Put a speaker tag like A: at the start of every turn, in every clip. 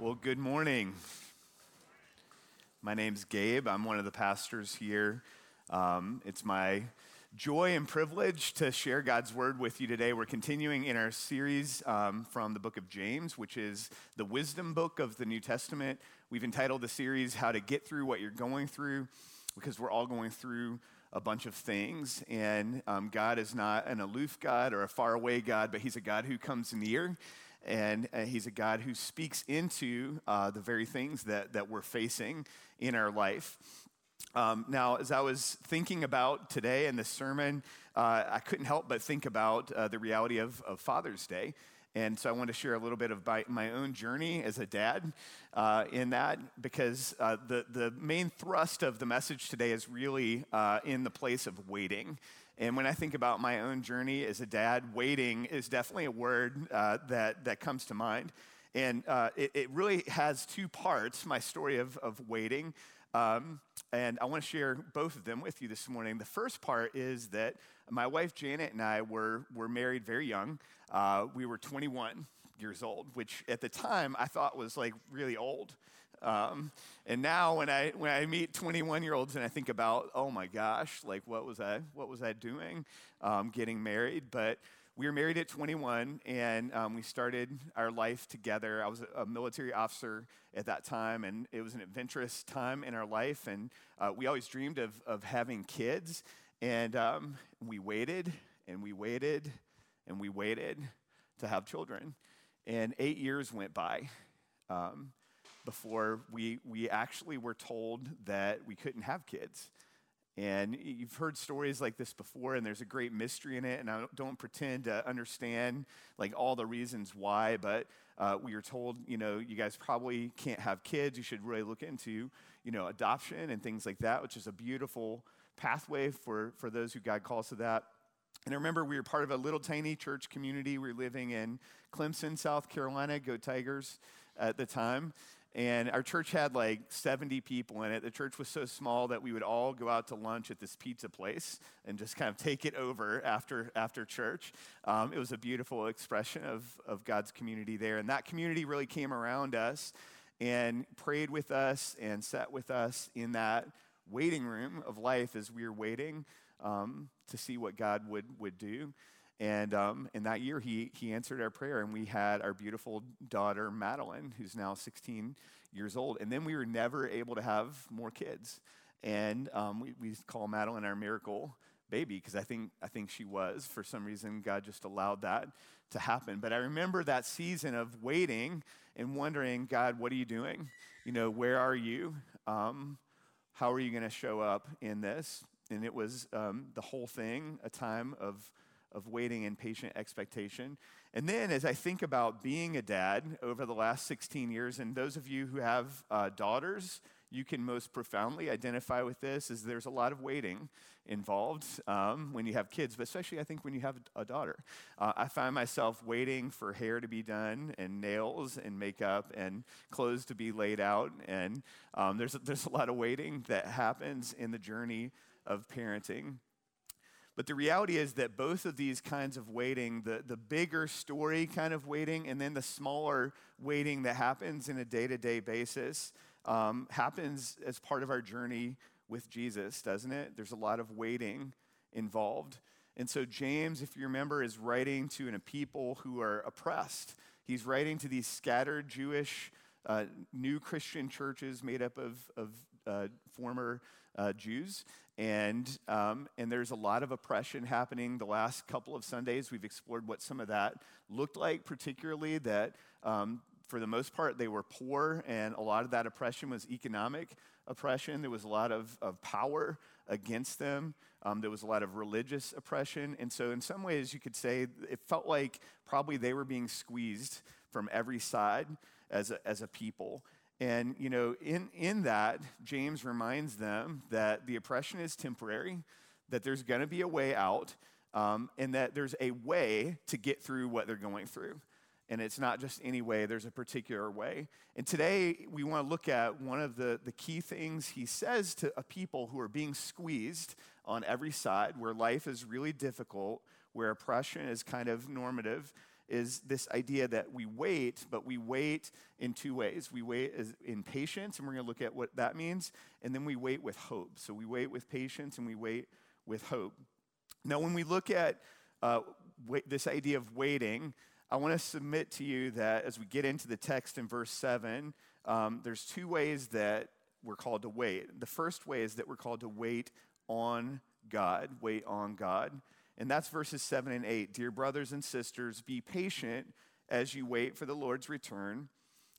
A: Well, good morning. My name's Gabe. I'm one of the pastors here. Um, it's my joy and privilege to share God's word with you today. We're continuing in our series um, from the book of James, which is the wisdom book of the New Testament. We've entitled the series How to Get Through What You're Going Through, because we're all going through a bunch of things. And um, God is not an aloof God or a faraway God, but He's a God who comes near and uh, he's a God who speaks into uh, the very things that, that we're facing in our life. Um, now, as I was thinking about today and this sermon, uh, I couldn't help but think about uh, the reality of, of Father's Day. And so I want to share a little bit of my, my own journey as a dad uh, in that because uh, the, the main thrust of the message today is really uh, in the place of waiting. And when I think about my own journey as a dad, waiting is definitely a word uh, that, that comes to mind. And uh, it, it, really has two parts my story of, of waiting. Um, and I want to share both of them with you this morning. The first part is that my wife Janet and I were, were married very young. Uh, we were 21 years old, which at the time I thought was like really old. Um, and now when I when I meet 21 year olds and I think about oh my gosh like what was I what was I doing um, getting married? But we were married at 21 and um, we started our life together. I was a military officer at that time and it was an adventurous time in our life. And uh, we always dreamed of of having kids. And um, we waited and we waited and we waited to have children. And eight years went by. Um, before we, we actually were told that we couldn't have kids. And you've heard stories like this before, and there's a great mystery in it. And I don't pretend to understand like all the reasons why, but uh, we were told, you know, you guys probably can't have kids. You should really look into, you know, adoption and things like that, which is a beautiful pathway for for those who God calls to that. And I remember we were part of a little tiny church community. We were living in Clemson, South Carolina. Go Tigers! At the time, and our church had like 70 people in it. The church was so small that we would all go out to lunch at this pizza place and just kind of take it over after, after church. Um, it was a beautiful expression of, of God's community there. And that community really came around us and prayed with us and sat with us in that waiting room of life as we were waiting um, to see what God would, would do. And um, in that year, he, he answered our prayer, and we had our beautiful daughter, Madeline, who's now 16 years old. And then we were never able to have more kids. And um, we, we call Madeline our miracle baby because I think, I think she was. For some reason, God just allowed that to happen. But I remember that season of waiting and wondering, God, what are you doing? You know, where are you? Um, how are you going to show up in this? And it was um, the whole thing, a time of of waiting and patient expectation. And then, as I think about being a dad over the last 16 years, and those of you who have uh, daughters, you can most profoundly identify with this is there's a lot of waiting involved um, when you have kids but especially i think when you have a daughter uh, i find myself waiting for hair to be done and nails and makeup and clothes to be laid out and um, there's, there's a lot of waiting that happens in the journey of parenting but the reality is that both of these kinds of waiting, the, the bigger story kind of waiting, and then the smaller waiting that happens in a day to day basis, um, happens as part of our journey with Jesus, doesn't it? There's a lot of waiting involved. And so, James, if you remember, is writing to a people who are oppressed. He's writing to these scattered Jewish, uh, new Christian churches made up of, of uh, former uh, Jews. And, um, and there's a lot of oppression happening. The last couple of Sundays, we've explored what some of that looked like, particularly that um, for the most part, they were poor, and a lot of that oppression was economic oppression. There was a lot of, of power against them. Um, there was a lot of religious oppression. And so, in some ways, you could say it felt like probably they were being squeezed from every side as a, as a people. And, you know, in, in that, James reminds them that the oppression is temporary, that there's going to be a way out, um, and that there's a way to get through what they're going through. And it's not just any way, there's a particular way. And today, we want to look at one of the, the key things he says to a people who are being squeezed on every side, where life is really difficult, where oppression is kind of normative, is this idea that we wait, but we wait in two ways. We wait in patience, and we're going to look at what that means, and then we wait with hope. So we wait with patience and we wait with hope. Now, when we look at uh, wait, this idea of waiting, I want to submit to you that as we get into the text in verse 7, um, there's two ways that we're called to wait. The first way is that we're called to wait on God, wait on God. And that's verses 7 and 8. Dear brothers and sisters, be patient as you wait for the Lord's return.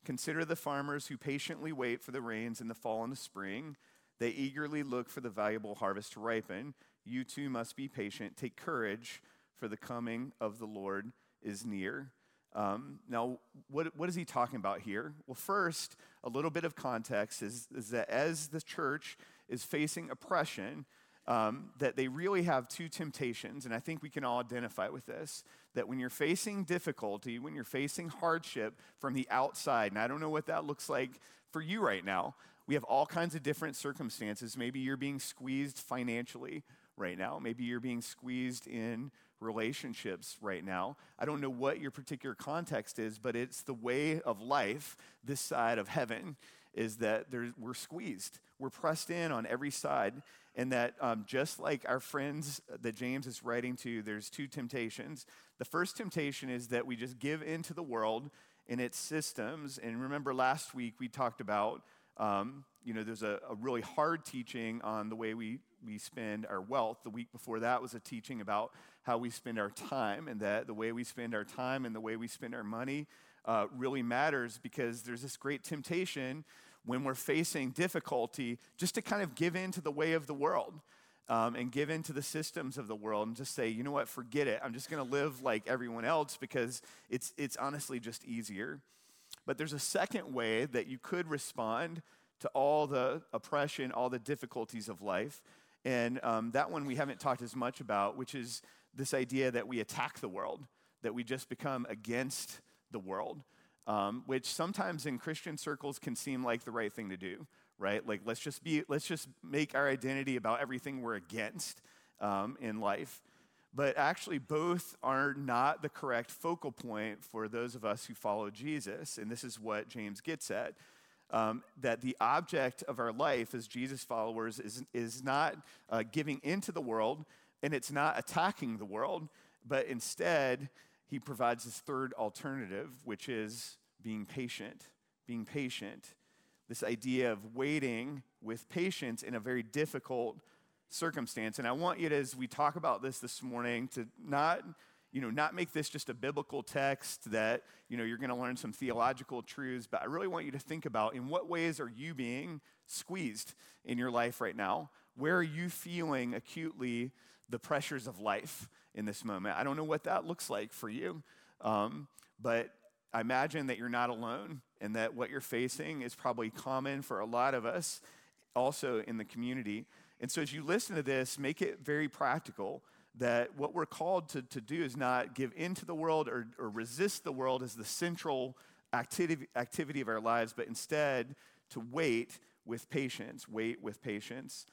A: Consider the farmers who patiently wait for the rains in the fall and the spring. They eagerly look for the valuable harvest to ripen. You too must be patient. Take courage, for the coming of the Lord is near. Um, now, what, what is he talking about here? Well, first, a little bit of context is, is that as the church is facing oppression, um, that they really have two temptations, and I think we can all identify with this. That when you're facing difficulty, when you're facing hardship from the outside, and I don't know what that looks like for you right now, we have all kinds of different circumstances. Maybe you're being squeezed financially right now, maybe you're being squeezed in relationships right now. I don't know what your particular context is, but it's the way of life this side of heaven is that we're squeezed. We're pressed in on every side. And that um, just like our friends that James is writing to, there's two temptations. The first temptation is that we just give into the world and its systems. And remember, last week we talked about, um, you know, there's a, a really hard teaching on the way we, we spend our wealth. The week before that was a teaching about how we spend our time, and that the way we spend our time and the way we spend our money uh, really matters because there's this great temptation when we're facing difficulty just to kind of give in to the way of the world. Um, and give in to the systems of the world and just say, you know what, forget it. I'm just going to live like everyone else because it's, it's honestly just easier. But there's a second way that you could respond to all the oppression, all the difficulties of life. And um, that one we haven't talked as much about, which is this idea that we attack the world, that we just become against the world, um, which sometimes in Christian circles can seem like the right thing to do, right? Like let's just be, let's just make our identity about everything we're against um, in life. But actually, both are not the correct focal point for those of us who follow Jesus. And this is what James gets at. Um, that the object of our life as Jesus followers is, is not uh, giving into the world, and it's not attacking the world, but instead, he provides this third alternative, which is being patient. Being patient. This idea of waiting with patience in a very difficult circumstance. And I want you to, as we talk about this this morning, to not you know, not make this just a biblical text that, you know, you're going to learn some theological truths, but I really want you to think about in what ways are you being squeezed in your life right now? Where are you feeling acutely the pressures of life in this moment. I don't know what that looks like for you, um, but I imagine that you're not alone and that what you're facing is probably common for a lot of us also in the community. And so as you listen to this, make it very practical that what we're called to, to do is not give into the world or, or resist the world as the central activity, activity of our lives, but instead to wait with patience. Wait with patience.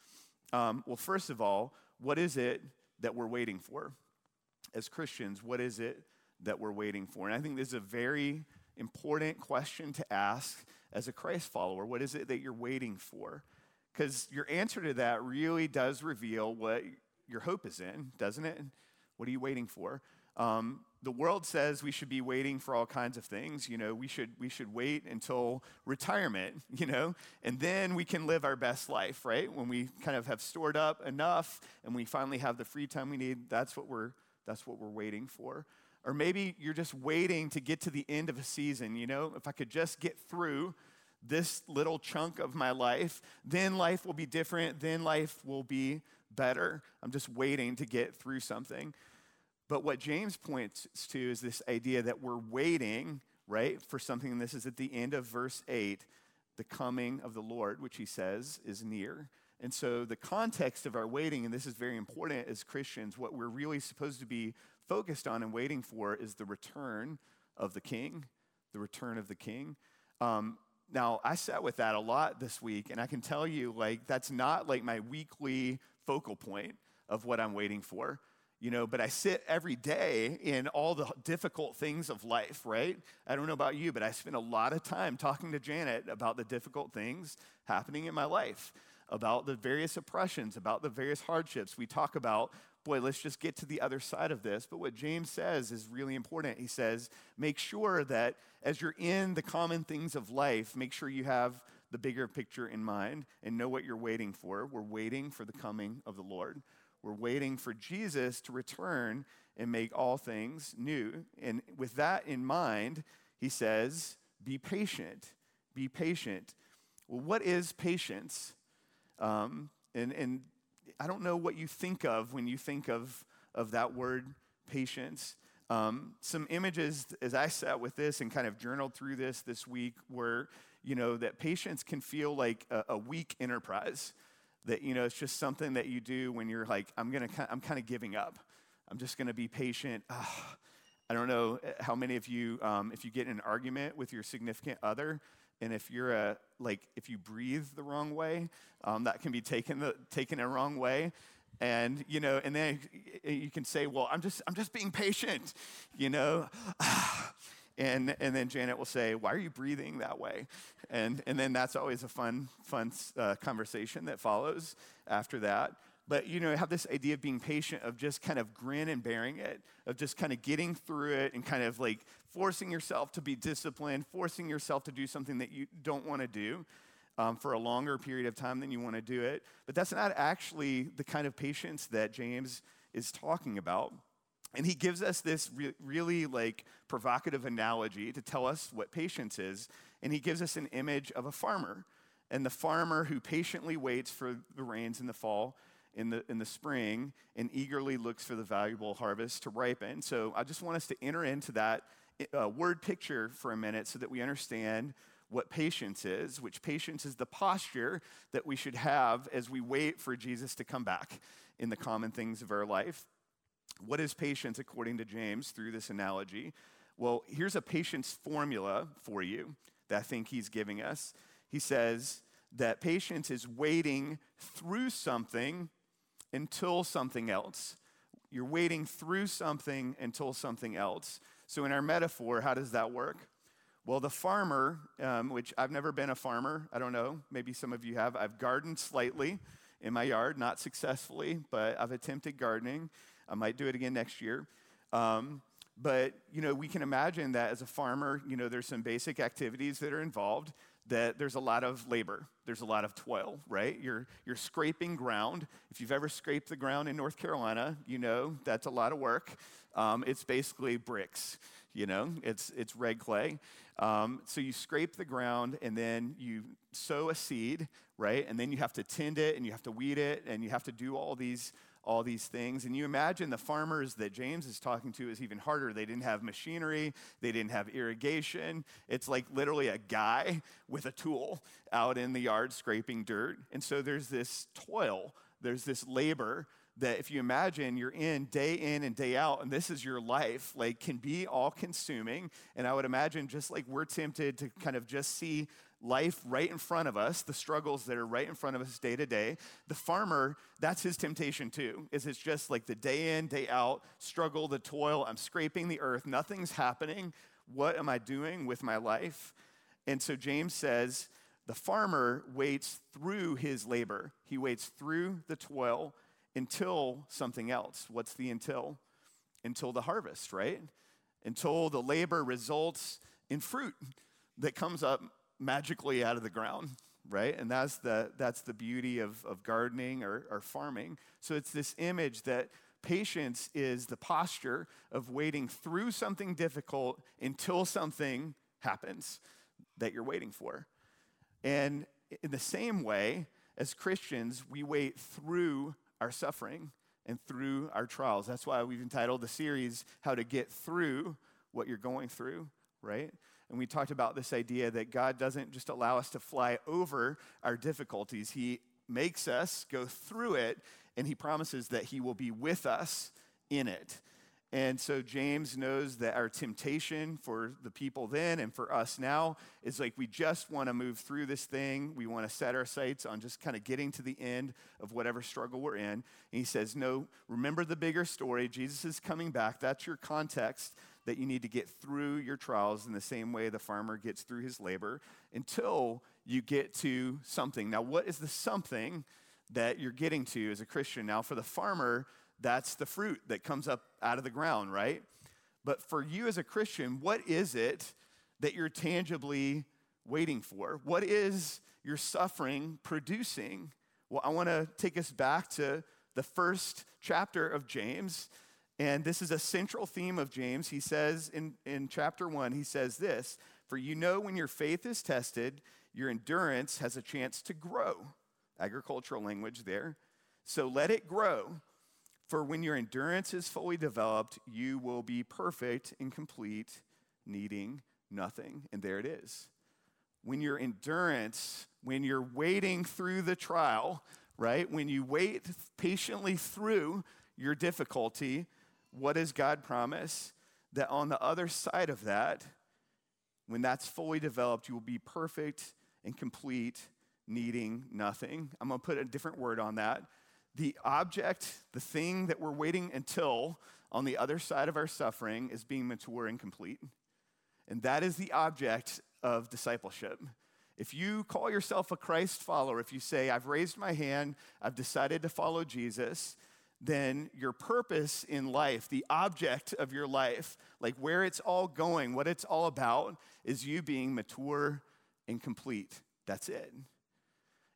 A: Um, well, first of all, what is it that we're waiting for? As Christians, what is it that we're waiting for? And I think this is a very important question to ask as a Christ follower. What is it that you're waiting for? Because your answer to that really does reveal what your hope is in, doesn't it? What are you waiting for? Um, the world says we should be waiting for all kinds of things. You know, we should, we should wait until retirement, you know, and then we can live our best life, right? When we kind of have stored up enough and we finally have the free time we need, that's what we're, that's what we're waiting for. Or maybe you're just waiting to get to the end of a season, you know, if I could just get through this little chunk of my life, then life will be different, then life will be better. I'm just waiting to get through something. But what James points to is this idea that we're waiting, right, for something. And this is at the end of verse 8 the coming of the Lord, which he says is near. And so, the context of our waiting, and this is very important as Christians, what we're really supposed to be focused on and waiting for is the return of the King. The return of the King. Um, now, I sat with that a lot this week, and I can tell you, like, that's not like my weekly focal point of what I'm waiting for you know, but I sit every day in all the difficult things of life, right? I don't know about you, but I spend a lot of time talking to Janet about the difficult things happening in my life, about the various oppressions, about the various hardships. We talk about, boy, let's just get to the other side of this. But what James says is really important. He says, make sure that as you're in the common things of life, make sure you have the bigger picture in mind and know what you're waiting for. We're waiting for the coming of the Lord. We're waiting for Jesus to return and make all things new. And with that in mind, he says, be patient. Be patient. Well, what is patience? Um, and, and I don't know what you think of when you think of, of that word patience. Um, some images as I sat with this and kind of journaled through this this week were, you know, that patience can feel like a, a weak enterprise. That you know it's just something that you do when you're like i'm gonna i'm kind of giving up. I'm just gonna be patient. Ah, i don't know eh, how many of you um, if you get in an argument with your significant other and if you're a like if you breathe the wrong way um, that can be taken the taken a wrong way and you know and then you can say well i'm just i'm just being patient you know and, and then Janet will say, Why are you breathing that way? And, and then that's always a fun, fun uh, conversation that follows after that. But you know, have this idea of being patient, of just kind of grin and bearing it, of just kind of getting through it and kind of like forcing yourself to be disciplined, forcing yourself to do something that you don't want to do. Um, for a longer period of time than you want to do it. But that's not actually the kind of patience that James is talking about. And he gives us this re- really like provocative analogy to tell us what patience is. And he gives us an image of a farmer and the farmer who patiently waits for the rains in the fall, in the, in the spring, and eagerly looks for the valuable harvest to ripen. So I just want us to enter into that uh, word picture for a minute so that we understand what patience is, which patience is the posture that we should have as we wait for Jesus to come back in the common things of our life. What is patience according to James through this analogy? Well, here's a patience formula for you that I think he's giving us. He says that patience is waiting through something until something else. You're waiting through something until something else. So, in our metaphor, how does that work? Well, the farmer, um, which I've never been a farmer, I don't know, maybe some of you have. I've gardened slightly in my yard, not successfully, but I've attempted gardening. I might do it again next year. Um, but you know, we can imagine that as a farmer, you know, there's some basic activities that are involved. That there's a lot of labor, there's a lot of toil, right? You're you're scraping ground. If you've ever scraped the ground in North Carolina, you know that's a lot of work. Um, it's basically bricks, you know. It's it's red clay. Um, so you scrape the ground and then you sow a seed, right? And then you have to tend it and you have to weed it and you have to do all these all these things. And you imagine the farmers that James is talking to is even harder. They didn't have machinery, they didn't have irrigation. It's like literally a guy with a tool out in the yard scraping dirt. And so there's this toil, there's this labor that if you imagine you're in day in and day out and this is your life like can be all consuming and i would imagine just like we're tempted to kind of just see life right in front of us, the struggles that are right in front of us day to day. The farmer, that's his temptation too, is it's just like the day in, day out struggle, the toil. I'm scraping the earth, nothing's happening. What am I doing with my life? And so James says, the farmer waits through his labor. He waits through the toil until something else. What's the until? Until the harvest, right? Until the labor results in fruit that comes up magically out of the ground, right? And that's the, that's the beauty of, of gardening or, or farming. So it's this image that patience is the posture of waiting through something difficult until something happens that you're waiting for. And in the same way, as Christians, we wait through our suffering and through our trials. That's why we've entitled the series, How to Get Through What You're Going Through, right? And we talked about this idea that God doesn't just allow us to fly over our difficulties, He makes us go through it, and He promises that He will be with us in it. And so James knows that our temptation for the people then and for us now is like we just want to move through this thing. We want to set our sights on just kind of getting to the end of whatever struggle we're in. And he says, No, remember the bigger story. Jesus is coming back. That's your context that you need to get through your trials in the same way the farmer gets through his labor until you get to something. Now, what is the something that you're getting to as a Christian? Now, for the farmer, that's the fruit that comes up out of the ground, right? But for you as a Christian, what is it that you're tangibly waiting for? What is your suffering producing? Well, I want to take us back to the first chapter of James. And this is a central theme of James. He says in, in chapter one, he says this For you know, when your faith is tested, your endurance has a chance to grow. Agricultural language there. So let it grow. For when your endurance is fully developed, you will be perfect and complete, needing nothing. And there it is. When your endurance, when you're waiting through the trial, right? When you wait patiently through your difficulty, what does God promise? That on the other side of that, when that's fully developed, you will be perfect and complete, needing nothing. I'm to put a different word on that the object, the thing that we're waiting until on the other side of our suffering is being mature and complete. And that is the object of discipleship. If you call yourself a Christ follower, if you say, I've raised my hand, I've decided to follow Jesus, then your purpose in life, the object of your life, like where it's all going, what it's all about, is you being mature and complete. That's it.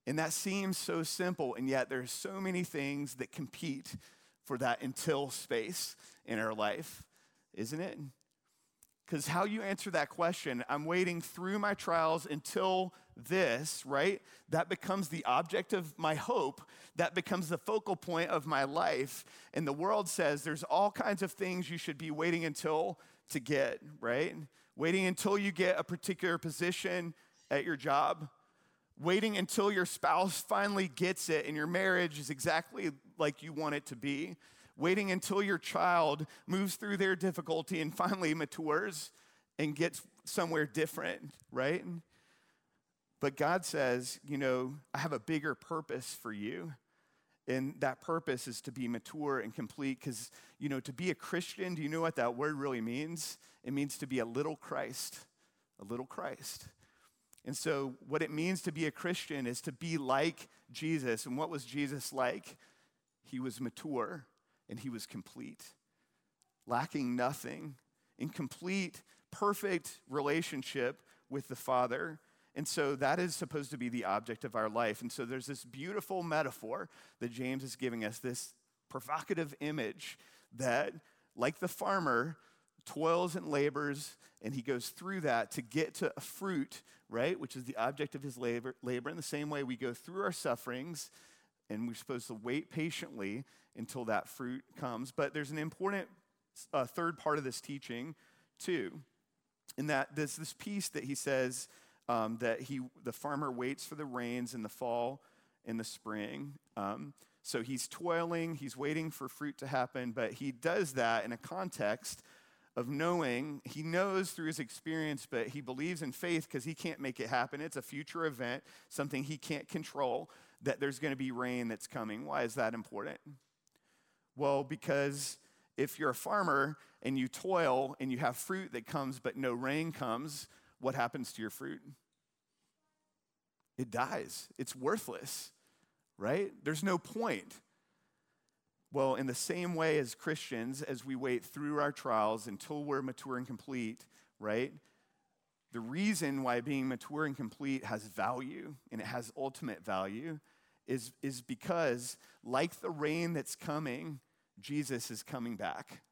A: And that seems so simple, and yet there's so many things that compete for that until space in our life, isn't it? Because how you answer that question, I'm waiting through my trials until this, right? That becomes the object of my hope. That becomes the focal point of my life. And the world says there's all kinds of things you should be waiting until to get, right? Waiting until you get a particular position at your job waiting until your spouse finally gets it and your marriage is exactly like you want it to be, waiting until your child moves through their difficulty and finally matures and gets somewhere different, right? But God says, you know, I have a bigger purpose for you. And that purpose is to be mature and complete because, you know, to be a Christian, do you know what that word really means? It means to be a little Christ, a little Christ. And so, what it means to be a Christian is to be like Jesus. And what was Jesus like? He was mature and he was complete, lacking nothing, in complete, perfect relationship with the Father. And so that is supposed to be the object of our life. And so there's this beautiful metaphor that James is giving us, this provocative image that, like the farmer, toils and labors, and he goes through that to get to a fruit, right, which is the object of his labor. labor. In the same way, we go through our sufferings, and we're supposed to wait patiently until that fruit comes. But there's an important uh, third part of this teaching, too, in that there's this piece that he says um, that he, the farmer waits for the rains in the fall in the spring. Um, so he's toiling, he's waiting for fruit to happen, but he does that in a context of knowing, he knows through his experience, but he believes in faith because he can't make it happen. It's a future event, something he can't control, that there's going to be rain that's coming. Why is that important? Well, because if you're a farmer and you toil and you have fruit that comes but no rain comes, what happens to your fruit? It dies. It's worthless, right? There's no point. Well, in the same way as Christians, as we wait through our trials until we're mature and complete, right? The reason why being mature and complete has value and it has ultimate value is, is because, like the rain that's coming, Jesus is coming back.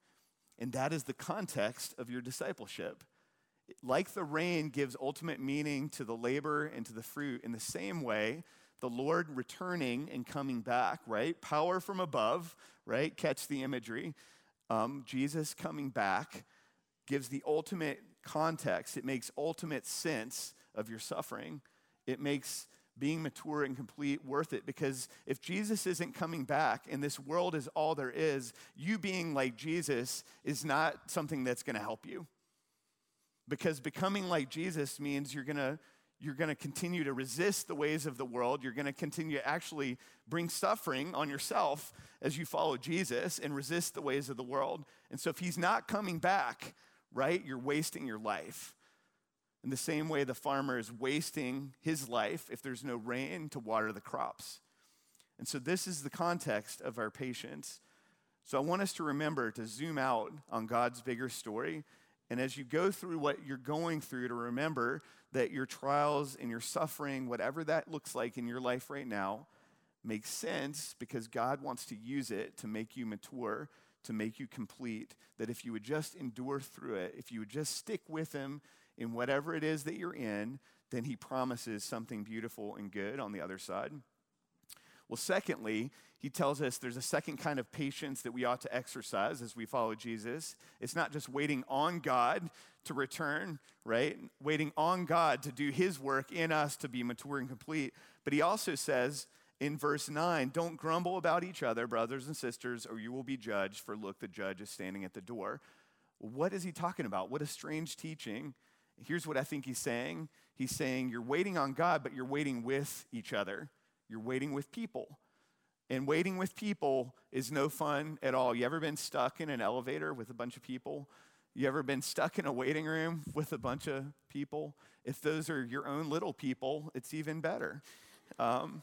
A: And that is the context of your discipleship. Like the rain gives ultimate meaning to the labor and to the fruit, in the same way, the Lord returning and coming back, right? Power from above, right? Catch the imagery. Um, Jesus coming back gives the ultimate context. It makes ultimate sense of your suffering. It makes being mature and complete worth it? Because if Jesus isn't coming back and this world is all there is, you being like Jesus is not something that's going to help you. Because becoming like Jesus means you're going to you're going to continue to resist the ways of the world. You're going to continue to actually bring suffering on yourself as you follow Jesus and resist the ways of the world. And so, if he's not coming back, right, you're wasting your life. In the same way, the farmer is wasting his life if there's no rain to water the crops. And so, this is the context of our patience. So, I want us to remember to zoom out on God's bigger story. And as you go through what you're going through, to remember that your trials and your suffering, whatever that looks like in your life right now, makes sense because God wants to use it to make you mature, to make you complete. That if you would just endure through it, if you would just stick with Him, in whatever it is that you're in, then he promises something beautiful and good on the other side. Well, secondly, he tells us there's a second kind of patience that we ought to exercise as we follow Jesus. It's not just waiting on God to return, right? Waiting on God to do his work in us to be mature and complete. But he also says in verse 9, don't grumble about each other, brothers and sisters, or you will be judged, for look, the judge is standing at the door. What is he talking about? What a strange teaching here's what I think he's saying He's saying, You're waiting on God, but you're waiting with each other. You're waiting with people. And waiting with people is no fun at all. You ever been stuck in an elevator with a bunch of people? You ever been stuck in a waiting room with a bunch of people? If those are your own little people, it's even better. Um,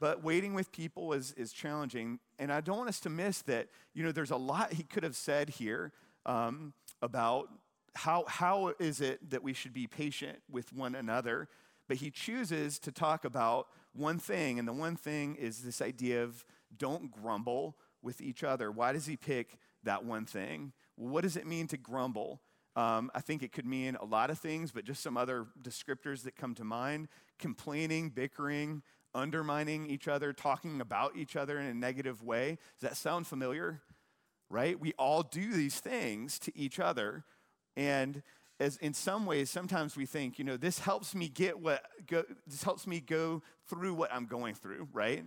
A: but waiting with people is, is challenging. And I don't want us to miss that, you know, there's a lot he could have said here um, about how, how is it that we should be patient with one another? But he chooses to talk about one thing, and the one thing is this idea of don't grumble with each other. Why does he pick that one thing? What does it mean to grumble? Um, I think it could mean a lot of things, but just some other descriptors that come to mind complaining, bickering, undermining each other, talking about each other in a negative way. Does that sound familiar? Right? We all do these things to each other and as in some ways, sometimes we think, you know, this helps me get what, go, this helps me go through what I'm going through, right?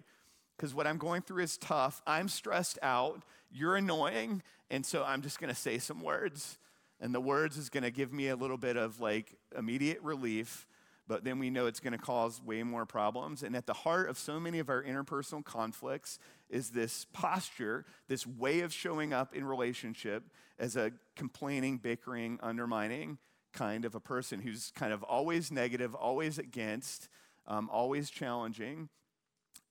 A: Because what I'm going through is tough. I'm stressed out. You're annoying. And so I'm just going to say some words. And the words is going to give me a little bit of like immediate relief but then we know it's going to cause way more problems. And at the heart of so many of our interpersonal conflicts is this posture, this way of showing up in relationship as a complaining, bickering, undermining kind of a person who's kind of always negative, always against, um, always challenging.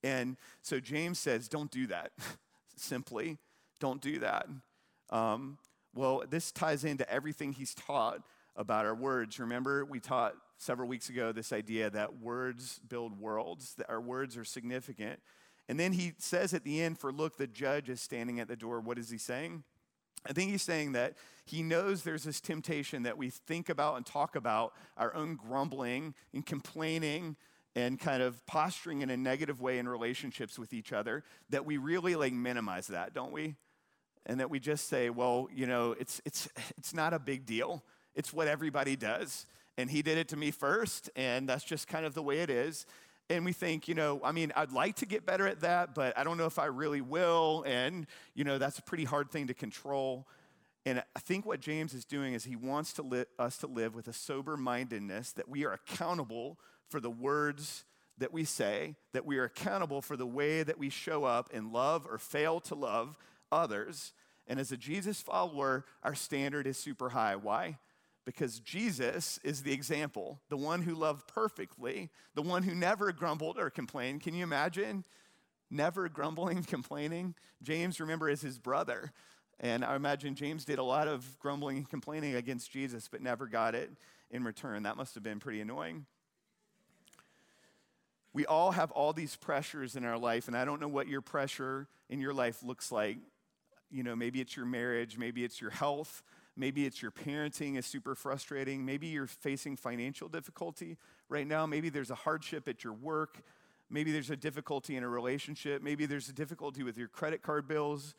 A: And so James says, don't do that. Simply, don't do that. Um, well, this ties into everything he's taught about our words. Remember, we taught several weeks ago this idea that words build worlds, that our words are significant. And then he says at the end, for look, the judge is standing at the door. What is he saying? I think he's saying that he knows there's this temptation that we think about and talk about our own grumbling and complaining and kind of posturing in a negative way in relationships with each other, that we really like minimize that, don't we? And that we just say, well, you know, it's, it's, it's not a big deal. It's what everybody does and he did it to me first, and that's just kind of the way it is. And we think, you know, I mean, I'd like to get better at that, but I don't know if I really will. And, you know, that's a pretty hard thing to control. And I think what James is doing is he wants to li- us to live with a sober mindedness that we are accountable for the words that we say, that we are accountable for the way that we show up and love or fail to love others. And as a Jesus follower, our standard is super high. Why? Because Jesus is the example, the one who loved perfectly, the one who never grumbled or complained. Can you imagine? Never grumbling, complaining. James, remember, is his brother. And I imagine James did a lot of grumbling and complaining against Jesus, but never got it in return. That must have been pretty annoying. We all have all these pressures in our life, and I don't know what your pressure in your life looks like. You know, maybe it's your marriage, maybe it's your health, Maybe it's your parenting is super frustrating. Maybe you're facing financial difficulty right now. Maybe there's a hardship at your work. Maybe there's a difficulty in a relationship. Maybe there's a difficulty with your credit card bills.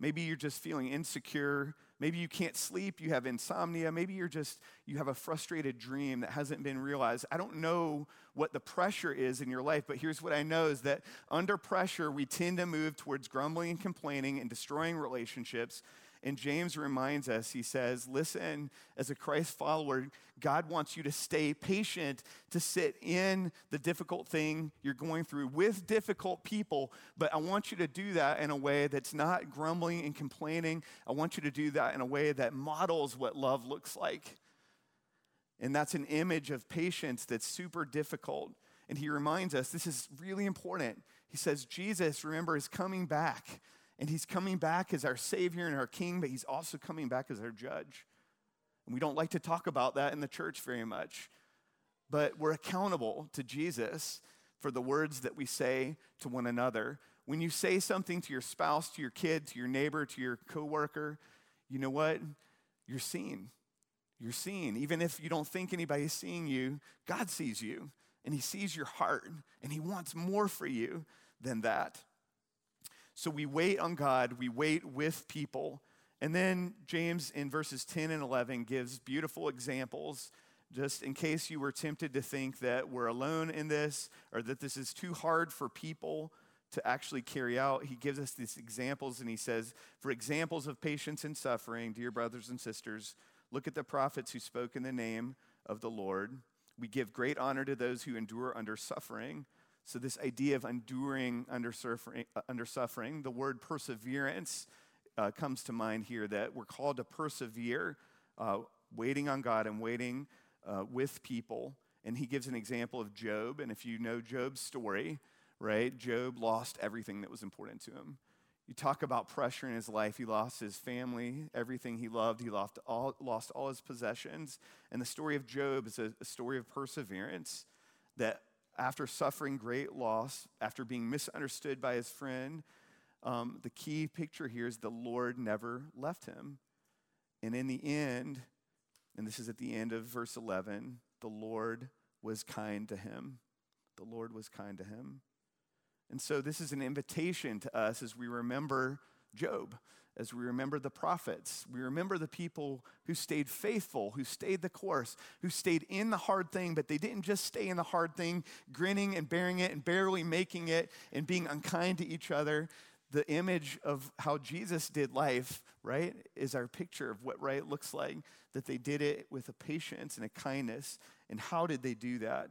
A: Maybe you're just feeling insecure. Maybe you can't sleep, you have insomnia, maybe you're just, you have a frustrated dream that hasn't been realized. I don't know what the pressure is in your life, but here's what I know is that under pressure, we tend to move towards grumbling and complaining and destroying relationships and James reminds us, he says, Listen, as a Christ follower, God wants you to stay patient, to sit in the difficult thing you're going through with difficult people. But I want you to do that in a way that's not grumbling and complaining. I want you to do that in a way that models what love looks like. And that's an image of patience that's super difficult. And he reminds us this is really important. He says, Jesus, remember, is coming back. And he's coming back as our Savior and our King, but he's also coming back as our judge. And we don't like to talk about that in the church very much. But we're accountable to Jesus for the words that we say to one another. When you say something to your spouse, to your kid, to your neighbor, to your coworker, you know what? You're seen. You're seen. Even if you don't think anybody's seeing you, God sees you and He sees your heart and He wants more for you than that. So we wait on God, we wait with people. And then James in verses 10 and 11 gives beautiful examples, just in case you were tempted to think that we're alone in this or that this is too hard for people to actually carry out. He gives us these examples and he says, For examples of patience and suffering, dear brothers and sisters, look at the prophets who spoke in the name of the Lord. We give great honor to those who endure under suffering. So, this idea of enduring under suffering, uh, under suffering the word perseverance uh, comes to mind here that we're called to persevere, uh, waiting on God and waiting uh, with people. And he gives an example of Job. And if you know Job's story, right, Job lost everything that was important to him. You talk about pressure in his life. He lost his family, everything he loved. He lost all, lost all his possessions. And the story of Job is a, a story of perseverance that after suffering great loss, after being misunderstood by his friend, um, the key picture here is the Lord never left him. And in the end, and this is at the end of verse 11, the Lord was kind to him. The Lord was kind to him. And so this is an invitation to us as we remember Job as we remember the prophets. We remember the people who stayed faithful, who stayed the course, who stayed in the hard thing, but they didn't just stay in the hard thing, grinning and bearing it and barely making it and being unkind to each other. The image of how Jesus did life, right, is our picture of what right looks like, that they did it with a patience and a kindness. And how did they do that?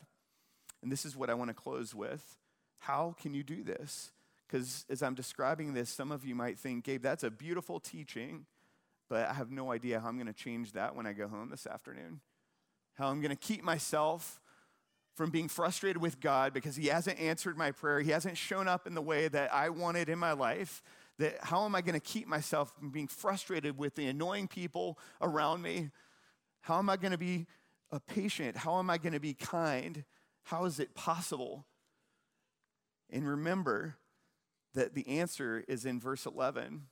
A: And this is what I want to close with. How can you do this? Because as I'm describing this, some of you might think, Gabe, that's a beautiful teaching, but I have no idea how I'm going to change that when I go home this afternoon. How I'm going to keep myself from being frustrated with God because He hasn't answered my prayer. He hasn't shown up in the way that I wanted in my life. That how am I going to keep myself from being frustrated with the annoying people around me? How am I going to be a patient? How am I going to be kind? How is it possible? And remember, that the answer is in verse 11.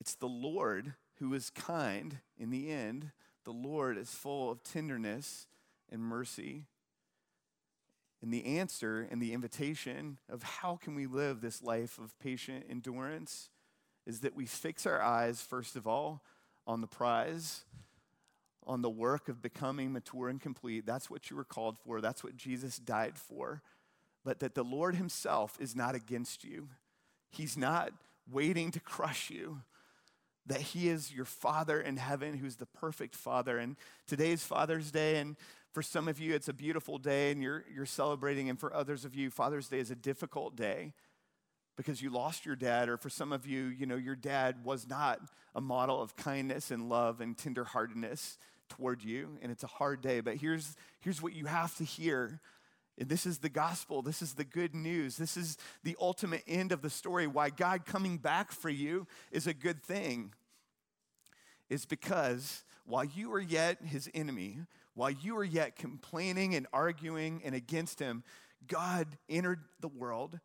A: It's the Lord who is kind in the end. The Lord is full of tenderness and mercy. And the answer and the invitation of how can we live this life of patient endurance is that we fix our eyes, first of all, on the prize, on the work of becoming mature and complete. That's what you were called for, that's what Jesus died for but that the Lord Himself is not against you. He's not waiting to crush you. That He is your Father in heaven who's the perfect Father. And today's Father's Day, and for some of you, it's a beautiful day and you're, you're celebrating. And for others of you, Father's Day is a difficult day because you lost your dad. Or for some of you, you know, your dad was not a model of kindness and love and tenderheartedness toward you. And it's a hard day. But here's, here's what you have to hear this is the gospel. This is the good news. This is the ultimate end of the story. Why God coming back for you is a good thing. Is because while you are yet his enemy, while you are yet complaining and arguing and against him, God entered the world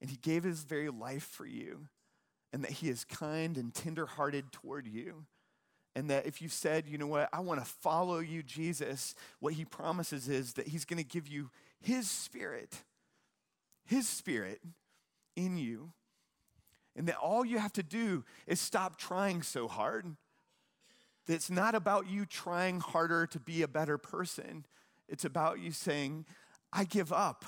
A: and he gave his very life for you, and that he is kind and tenderhearted toward you. And that if you said, you know what, I want to follow you, Jesus, what he promises is that he's going to give you his Spirit, His Spirit in you. And that all you have to do is stop trying so hard That It's not about you trying harder to be a better person. It's about you saying, I give up.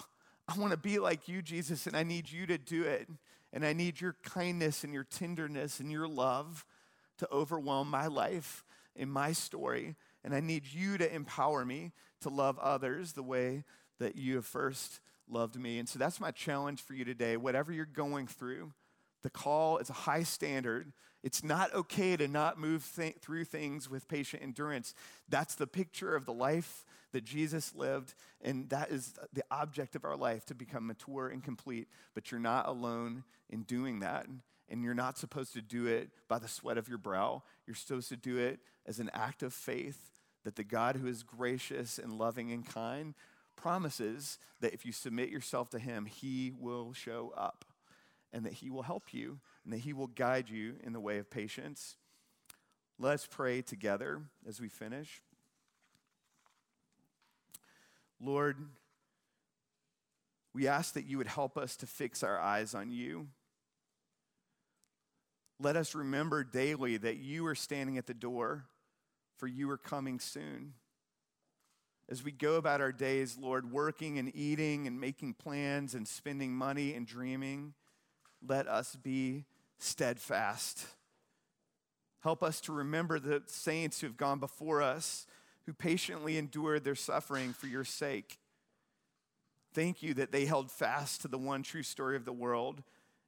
A: I want to be like you, Jesus, and I need you to do it. And I need your kindness and your tenderness and your love to overwhelm my life and my story. And I need you to empower me to love others the way that you have first loved me. And so that's my challenge for you today. Whatever you're going through, the call is a high standard. It's not okay to not move th- through things with patient endurance. That's the picture of the life that Jesus lived, and that is the object of our life to become mature and complete. But you're not alone in doing that, and you're not supposed to do it by the sweat of your brow. You're supposed to do it as an act of faith that the God who is gracious and loving and kind promises that if you submit yourself to Him, He will show up and that He will help you and that He will guide you in the way of patience. Let's pray together as we finish. Lord, we ask that you would help us to fix our eyes on you. Let us remember daily that you are standing at the door, for you are coming soon. As we go about our days, Lord, working and eating and making plans and spending money and dreaming, let us be steadfast. Help us to remember the saints who have gone before us, who patiently endured their suffering for your sake. Thank you that they held fast to the one true story of the world,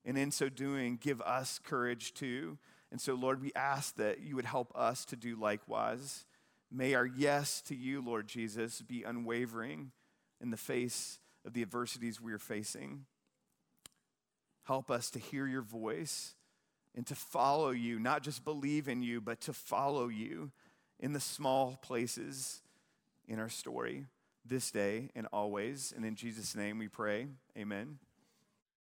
A: and in so doing, give us courage too. And so, Lord, we ask that you would help us to do likewise. May our yes to you, Lord Jesus, be unwavering in the face of the adversities we are facing. Help us to hear your voice and to follow you, not just believe in you, but to follow you in the small places in our story this day and always. And in Jesus' name we pray. Amen.